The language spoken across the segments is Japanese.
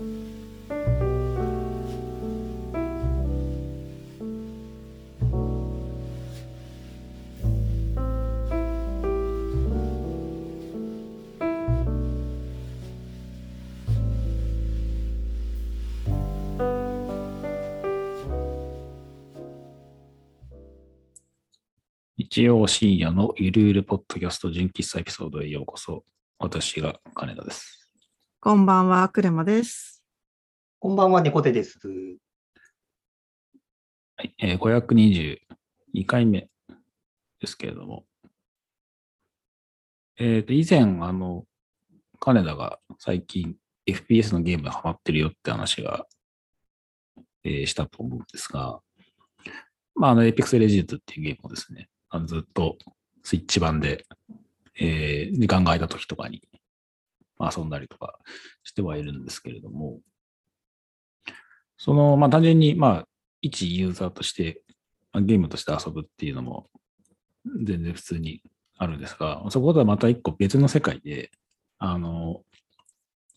日曜深夜のゆるゆるポッドキャスト純喫茶エピソードへようこそ。私が金田です。こんばんは、クレマです。こんばんは、猫手です。はい、えー、522回目ですけれども、えっ、と、以前、あの、金田が最近 FPS のゲームにハマってるよって話が、えーしたと思うんですが、まあ、あの、Apex Legends っていうゲームをですね、あのずっとスイッチ版で、えー時間が空いた時とかに、遊んだりとかしてはいるんですけれども、その、まあ、単純に、まあ、一ユーザーとして、まあゲームとして遊ぶっていうのも全然普通にあるんですが、そことはまた一個別の世界で、あの、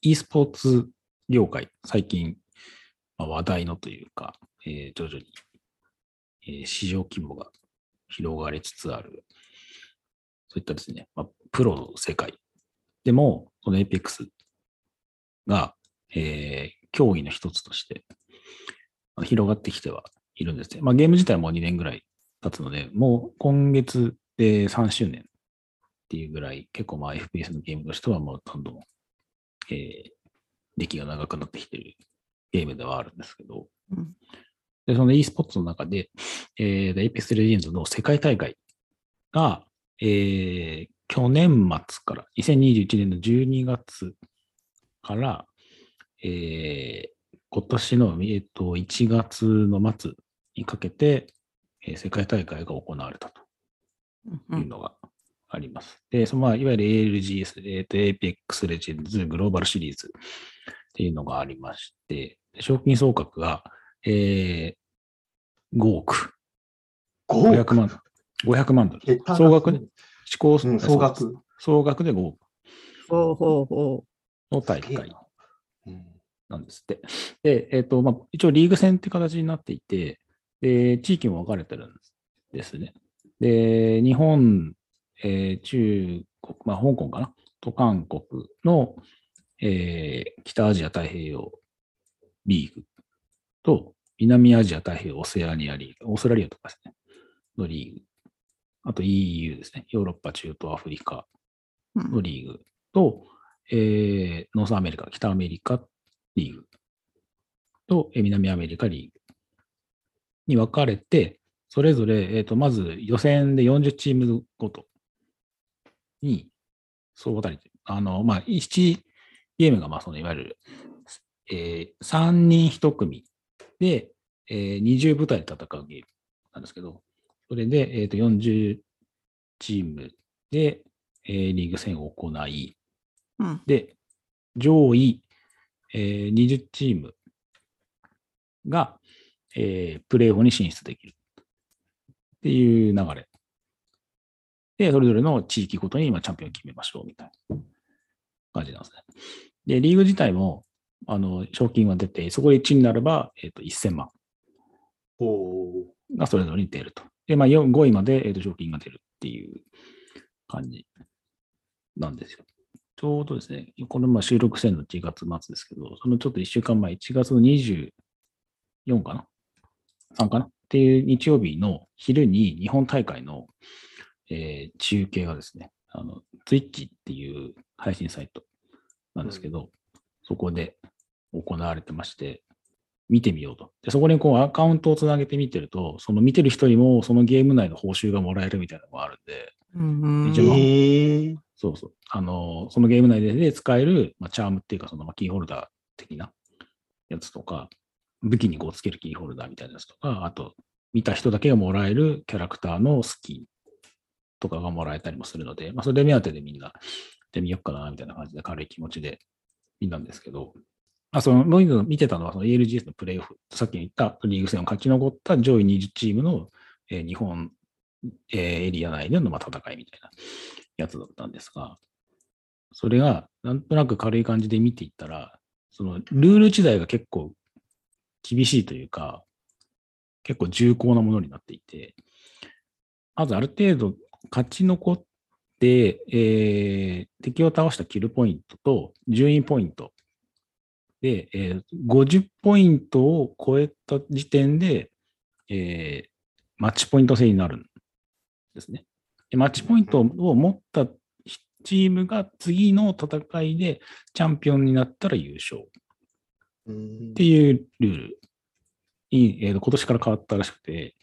e スポーツ業界、最近、まあ、話題のというか、えー徐々に、えー市場規模が広がりつつある、そういったですね、まあ、プロの世界でも、この Apex が、えー競技の一つとして、まあ広がってきてはいるんですね。まあ、ゲーム自体も2年ぐらい経つので、もう今月で3周年っていうぐらい、結構まあ FPS のゲームとしてはもうどんどん、えー歴が長くなってきてるゲームではあるんですけど、うんで、その e スポーツの中で、えー、Apex Legends の世界大会が、えー去年末から、2021年の12月から、えー今年の、えーと1月の末にかけて、えー世界大会が行われたとうんいうのがあります。で、そのまあ、いわゆる ALGS、えーと Apex Legends グローバルシリーズっていうのがありまして、で賞金総額が、えー5億、5 500万、500万ドル。総額ね試行うん、総額。総額で5億ほうほうほの大会なうんですって。で、えっ、と、まあ、一応リーグ戦って形になっていて、で、地域も分かれてるんですね。で、日本、えー中国、まあ、香港かな？と韓国の、えー北アジア太平洋リーグと、南アジア太平洋オセアニアリーグ、オーストラリアとかですね、のリーグ。あと EU ですね、ヨーロッパ、中東、アフリカう。うんのリーグと、えーノースアメリカ、北アメリカリーグと、えー南アメリカリーグに分かれて、それぞれ、えーと、まず予選で40チームごとに、そうたり、あの、まあ、1ゲームが、まあ、その、いわゆる、えー3人1組で、えー20部隊で戦うゲームなんですけど、それで、えーと、40チームで、えーリーグ戦を行い、うんで、上位、えー20チームが、えープレーオフに進出できるっていう流れ。で、それぞれの地域ごとに今チャンピオンを決めましょうみたいな感じなんですね。で、リーグ自体も、あの、賞金が出て、そこで1位になれば、えっ、と、1000万がそれぞれに出ると。で、まあ、4 5位まで、えーと賞金が出るっていう感じなんですよ。ちょうどですね、これまあ収録してるの1月末ですけど、そのちょっと1週間前、1月の24かな ?3 かな？っていう日曜日の昼に日本大会の、えー中継がですね、あの、Twitch っていう配信サイトなんですけど、そこで行われてまして、見てみようと。で、そこにこうアカウントをつなげて見てると、その見てる人にもそのゲーム内の報酬がもらえるみたいなのがあるんで、うん一番ええ。そうそう。あの、そのゲーム内で使える、まあ、チャームっていうか、そのまあキーホルダー的なやつとか、武器にこうつけるキーホルダーみたいなやつとか、あと、見た人だけがもらえるキャラクターのスキンとかがもらえたりもするので、まあ、それ目当てでみんなやってみようかな、みたいな感じで軽い気持ちで見たんですけど、あその、もう一個見てたのは、その ALGS のプレイオフ、さっき言ったリーグ戦を勝ち残った上位20チームの、えー日本、えーエリア内でのまあ戦いみたいなやつだったんですが、それがなんとなく軽い感じで見ていったら、そのルール自体が結構厳しいというか、結構重厚なものになっていて、まずある程度勝ち残って、えー敵を倒したキルポイントと順位ポイントで、えー50ポイントを超えた時点で、えーマッチポイント制になるんですね。でマッチポイントを持ったチームが次の戦いでチャンピオンになったら優勝っていうルールに、えー今年から変わったらしくて、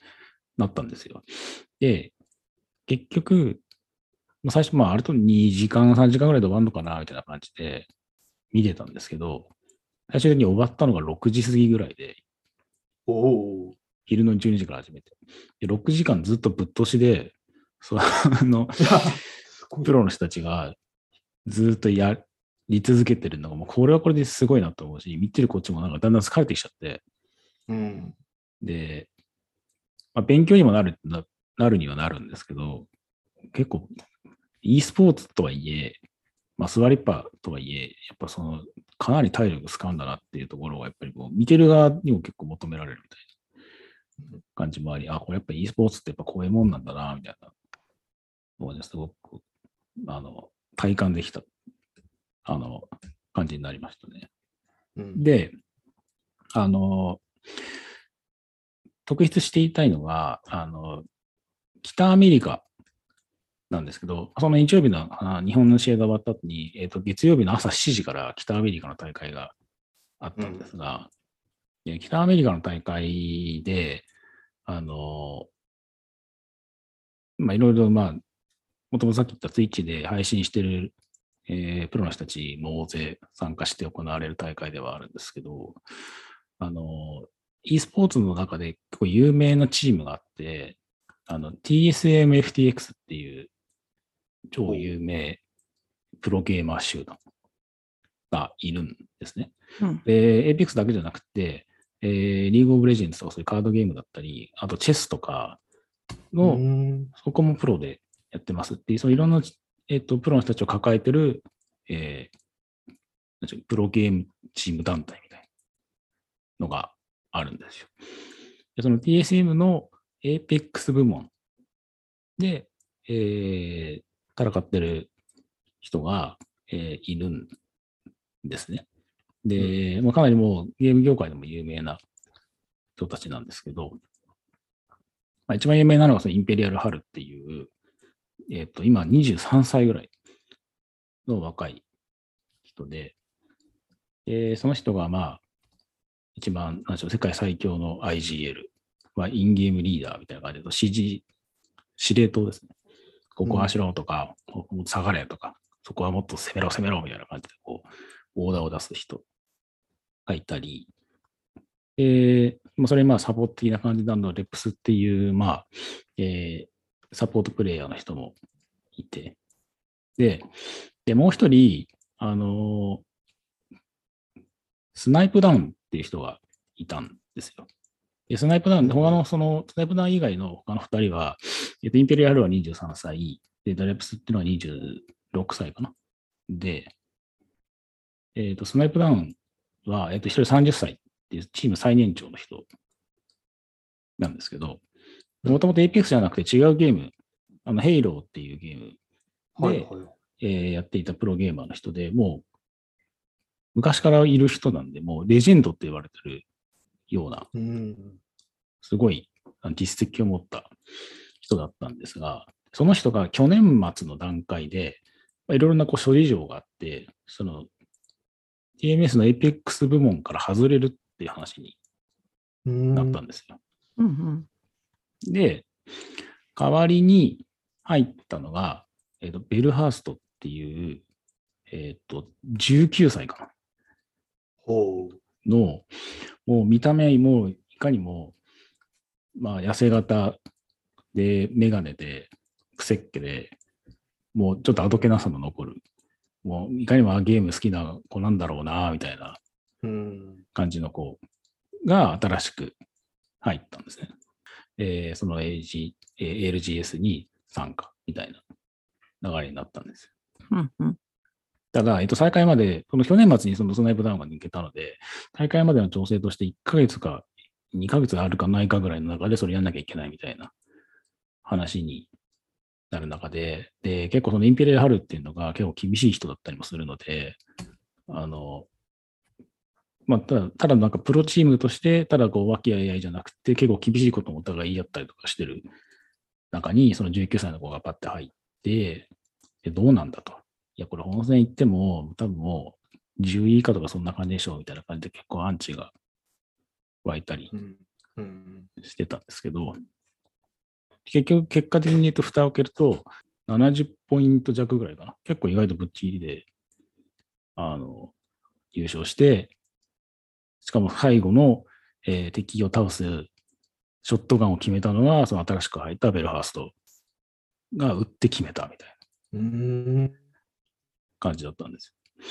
なったんですよ。で、結局、最初、まあ、あれと2時間、3時間ぐらいで終わるのかな、みたいな感じで見てたんですけど、最終的に終わったのが6時過ぎぐらいで、おお。昼の12時から始めて。で、6時間ずっとぶっ通しで、その。プロの人たちがずっとやり続けてるのが、もうこれはこれですごいなと思うし、見てるこっちもなんかだんだん疲れてきちゃって、うん。で、まあ、勉強にもなるな、なるにはなるんですけど、結構、e スポーツとはいえ、まあ、スワリッパとはいえ、やっぱその、かなり体力使うんだなっていうところが、やっぱりこう、見てる側にも結構求められるみたいな感じもあり、あ、これやっぱ e スポーツってやっぱこういうもんなんだな、みたいな。のをね、すごく、あの、体感できた、あの、感じになりましたね。うん、で、あの、特筆して言いたいのが、あの、北アメリカなんですけど、その日曜日のあ日本の試合が終わった後に、えっ、と、月曜日の朝7時から北アメリカの大会があったんですが、で北アメリカの大会で、あの、まあ、いろいろ、まあ、もともとさっき言ったツイッチで配信してる、えープロの人たちも大勢参加して行われる大会ではあるんですけど、あの、e スポーツの中で結構有名なチームがあって、あの、TSMFTX っていう超有名プロゲーマー集団がいるんですね。うん。で、Apex だけじゃなくて、えー、リーグオブレジェンズとかそういうカードゲームだったり、あとチェスとかの、うんそこもプロでやってますっていう、そのいろんな、えっと、プロの人たちを抱えてる、えープロゲームチーム団体みたいなのがあるんですよ。でその TSM の Apex 部門で、えー戦ってる人が、えーいるんですね。で、まあ、かなりもうゲーム業界でも有名な人たちなんですけど、まあ、一番有名なのがそのインペリアル・ハルっていう、えっ、と、今23歳ぐらいの若い人で、でその人がまあ、一番、なんでしょう、世界最強の IGL、まあ、インゲームリーダーみたいな感じで、指示、司令塔ですね。ここはしろとか、ここも下がれとか、そこはもっと攻めろ攻めろみたいな感じで、こう、オーダーを出す人がいたり、で、まあ、それにまあサポート的な感じなのレップスっていう、まあ、えーサポートプレイヤーの人もいて、で、で、もう一人、あのースナイプダウンっていう人がいたんですよ。で、スナイプダウン、他のその、スナイプダウン以外の他の二人は、えっと、インペリアルは23歳、で、ドレップスっていうのは26歳かな。で、えっ、と、スナイプダウンは、えっ、と、一人30歳っていうチーム最年長の人なんですけど、もともと Apex じゃなくて違うゲーム、あの、ヘイローっていうゲームではいはい。えーやっていたプロゲーマーの人で、もう昔からいる人なんで、もうレジェンドって言われてるような、うん。すごい実績を持った人だったんですが、その人が去年末の段階で、まあいろいろなこう諸事情があって、その TMS の Apex 部門から外れるっていう話にうんなったんですよ。うんうん。で、代わりに入ったのが、えっとベルハーストっていう、えっと19歳かな。ほう。の、もう見た目もいかにも、まあ痩せ型で、メガネで、くせっけで、もうちょっとあどけなさの残る、もういかにもあゲーム好きな子なんだろうな、みたいなうん。感じの子が新しく入ったんですね。えーその AG、えー LGS に参加みたいな流れになったんですよ。うんうん。ただ、えっと、再開まで、この去年末にそのスナイプダウンが抜けたので、大会までの調整として1ヶ月か2ヶ月あるかないかぐらいの中でそれやんなきゃいけないみたいな話になる中で、で、結構そのインペリアルハルっていうのが結構厳しい人だったりもするので、あの、まあ、ただ、ただなんかプロチームとして、ただこう、和気あいあいじゃなくて、結構厳しいこともお互い言い合ったりとかしてる中に、その19歳の子がパッて入って、で、どうなんだと。いや、これ本戦行っても、多分もう10位以下とかそんな感じでしょうみたいな感じで結構アンチが湧いたり。してたんですけど、結局、結果的に言うと、蓋を開けると、70ポイント弱ぐらいかな。結構意外とぶっちぎりで、あの、優勝して、しかも最後の、えー敵を倒すショットガンを決めたのは、その新しく入ったベルハーストが打って決めたみたいなうん。感じだったんですよ。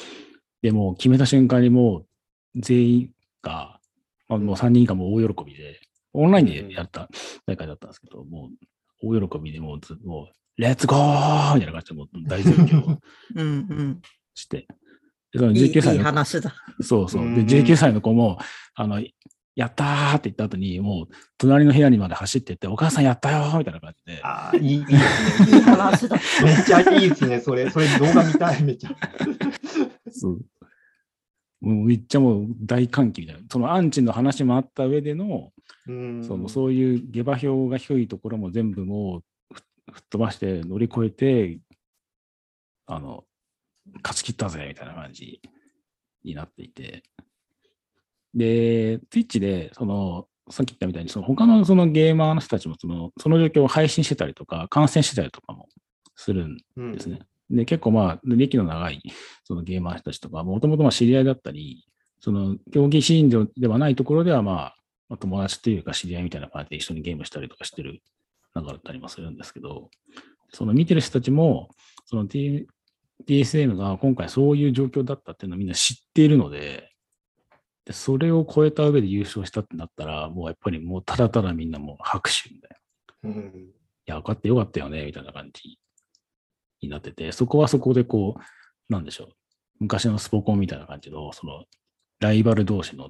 でもう決めた瞬間にもう全員が、まあ、もう3人がもう大喜びで、オンラインでやった大会だったんですけど、もう大喜びでもうずもう、レッツゴーみたいな感じでもう大絶叫を うんうん。して、でそのいい19歳いいの話だ。そうそう。で、うん19歳の子も、あの、やったーって言った後に、もう、隣の部屋にまで走ってって、お母さんやったよーみたいな感じで、ああ、いい、いいですね。いい話だ。めっちゃいいですね。それ、それ動画見たい、めっちゃ。そう。もうめっちゃもう大歓喜みたいな。そのアンチの話もあった上での、うん。そのそういう下馬評が低いところも全部もうふ吹っ飛ばして乗り越えて、あの、勝ち切ったぜみたいな感じになっていて。で、Twitch で、その、さっき言ったみたいに、その他のそのゲーマーの人たちもその、その状況を配信してたりとか、観戦してたりとかもするんうんですね。。で、結構まあ、歴の長いそのゲーマーの人たちとか、もともとまあ知り合いだったり、その競技シーンでではないところではまあ、まあ友達というか知り合いみたいな感じで一緒にゲームしたりとかしてる中だったりもするんですけど、その見てる人たちも、その T- TSM が今回そういう状況だったっていうのをみんな知っているので、でそれを超えた上で優勝したってなったら、もうやっぱりもうただただみんなもう拍手みたいな。うん。いや、分かってよかったよね、みたいな感じになってて、そこはそこでこう、なんでしょう。昔のスポコンみたいな感じの、その、ライバル同士の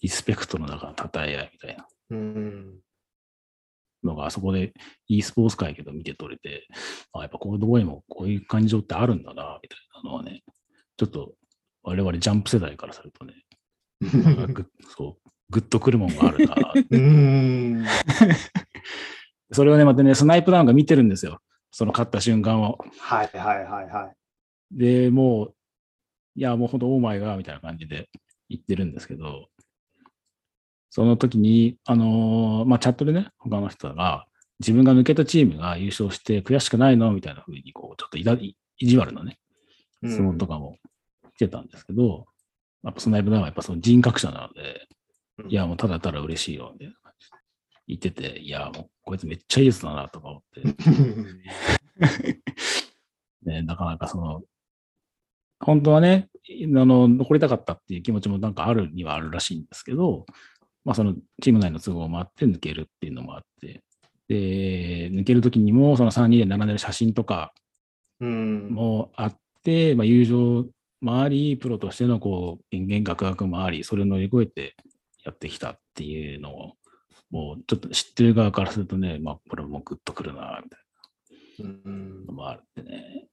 リスペクトの中の称え合いみたいなうん。のが、あそこで e スポーツ界けど見て取れて、あ、やっぱこういうところにもこういう感情ってあるんだな、みたいなのはね、ちょっと我々ジャンプ世代からするとね、ぐそう、グッとくるもんがあるな。うん。それをね、またね、スナイプダウンが見てるんですよ。その勝った瞬間を。はいはいはいはい。で、もう、いや、もう本当、オーマイが、みたいな感じで言ってるんですけど、その時に、あのーまあ、チャットでね、他の人が、自分が抜けたチームが優勝して悔しくないの？みたいな風に、こう、ちょっといだい意地悪なね、質問とかも来てたんですけど、やっぱスナイプダウンはやっぱその人格者なので、うん。いや、もうただただ嬉しいよ、みたいな感じで。言ってて、いや、もうこいつめっちゃいいやつだな、とか思って、ね、なかなかその、本当はね、あの、残りたかったっていう気持ちもなんかあるにはあるらしいんですけど、まあそのチーム内の都合もあって抜けるっていうのもあって、で、抜けるときにもその3人で並んでる写真とかうん。もあって、まあ友情もあり、プロとしてのこう、人間学学もあり、それを乗り越えてやってきたっていうのを、もうちょっと知ってる側からするとね、まあこれもグッとくるな、みたいな。うんのもあるってね。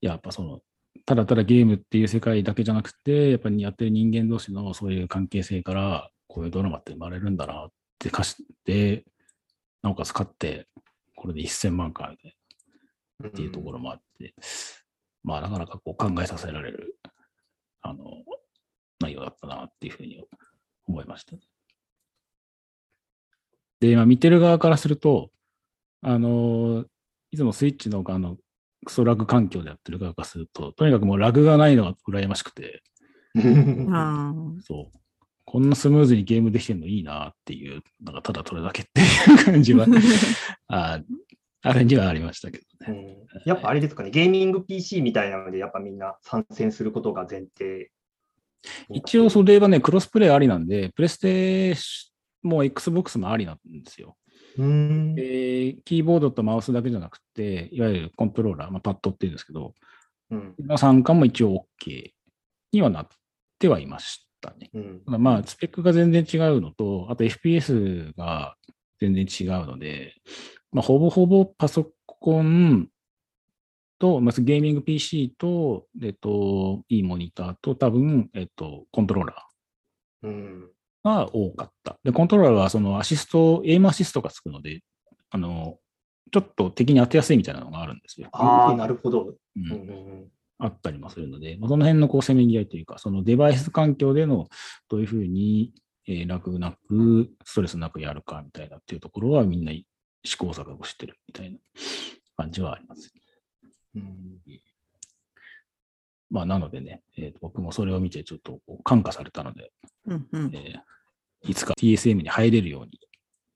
やっぱその、ただただゲームっていう世界だけじゃなくて、やっぱりやってる人間同士のそういう関係性から、こういうドラマって生まれるんだなって歌詞で、なおかつ勝って、これで1000万回でっていうところもあって、まあなかなかこう考えさせられる、あの、内容だったなっていうふうに思いました。で、まあ見てる側からすると、あの、いつもスイッチのあの、クソラグ環境でやってる側からすると、とにかくもうラグがないのが羨ましくて、うんあそう。こんなスムーズにゲームできてるのいいなっていう、なんかただそれだけっていう感じは、ああれにはありましたけどうね。んやっぱあれですかね、ゲーミング PC みたいなので、やっぱみんな参戦することが前提。一応それはね、クロスプレイありなんで、プレステも Xbox もありなんですよ。うん。で、キーボードとマウスだけじゃなくて、いわゆるコントローラー、まあ、パッドっていうんですけど、うん。の参加も一応 OK にはなってはいましたね。うん。まあ、スペックが全然違うのと、あと FPS が全然違うので、まあ、ほぼほぼパソコンと、まずゲーミング PC と、えっと、いいモニターと、多分、えっと、コントローラうん。ーが多かった。で、コントローラーはそのアシスト、エイムアシストがつくので、あの、ちょっと敵に当てやすいみたいなのがあるんですよ。ああ、なるほど。ううんんうんあったりもするので、まあ、その辺のこうせめぎ合いというか、そのデバイス環境でのどういうふうに、えー楽なく、ストレスなくやるかみたいなっていうところはみんな試行錯誤してるみたいな感じはあります。うん。まあ、なのでね、えーと僕もそれを見てちょっとこう感化されたので、うんうんえーいつか TSM に入れるように、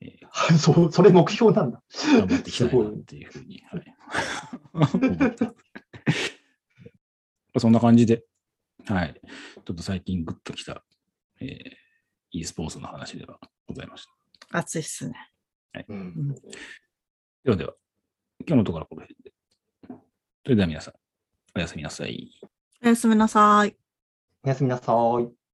えーそう、それ目標なんだ。頑張っていきたいなっていうふうに、はい、思ってます そんな感じで、はい。ちょっと最近グッときた、えー、e スポーツの話ではございました。暑いっすね。うん。ではでは、今日のところはこの辺で。それでは皆さん、おやすみなさい。おやすみなさい。おやすみなさい。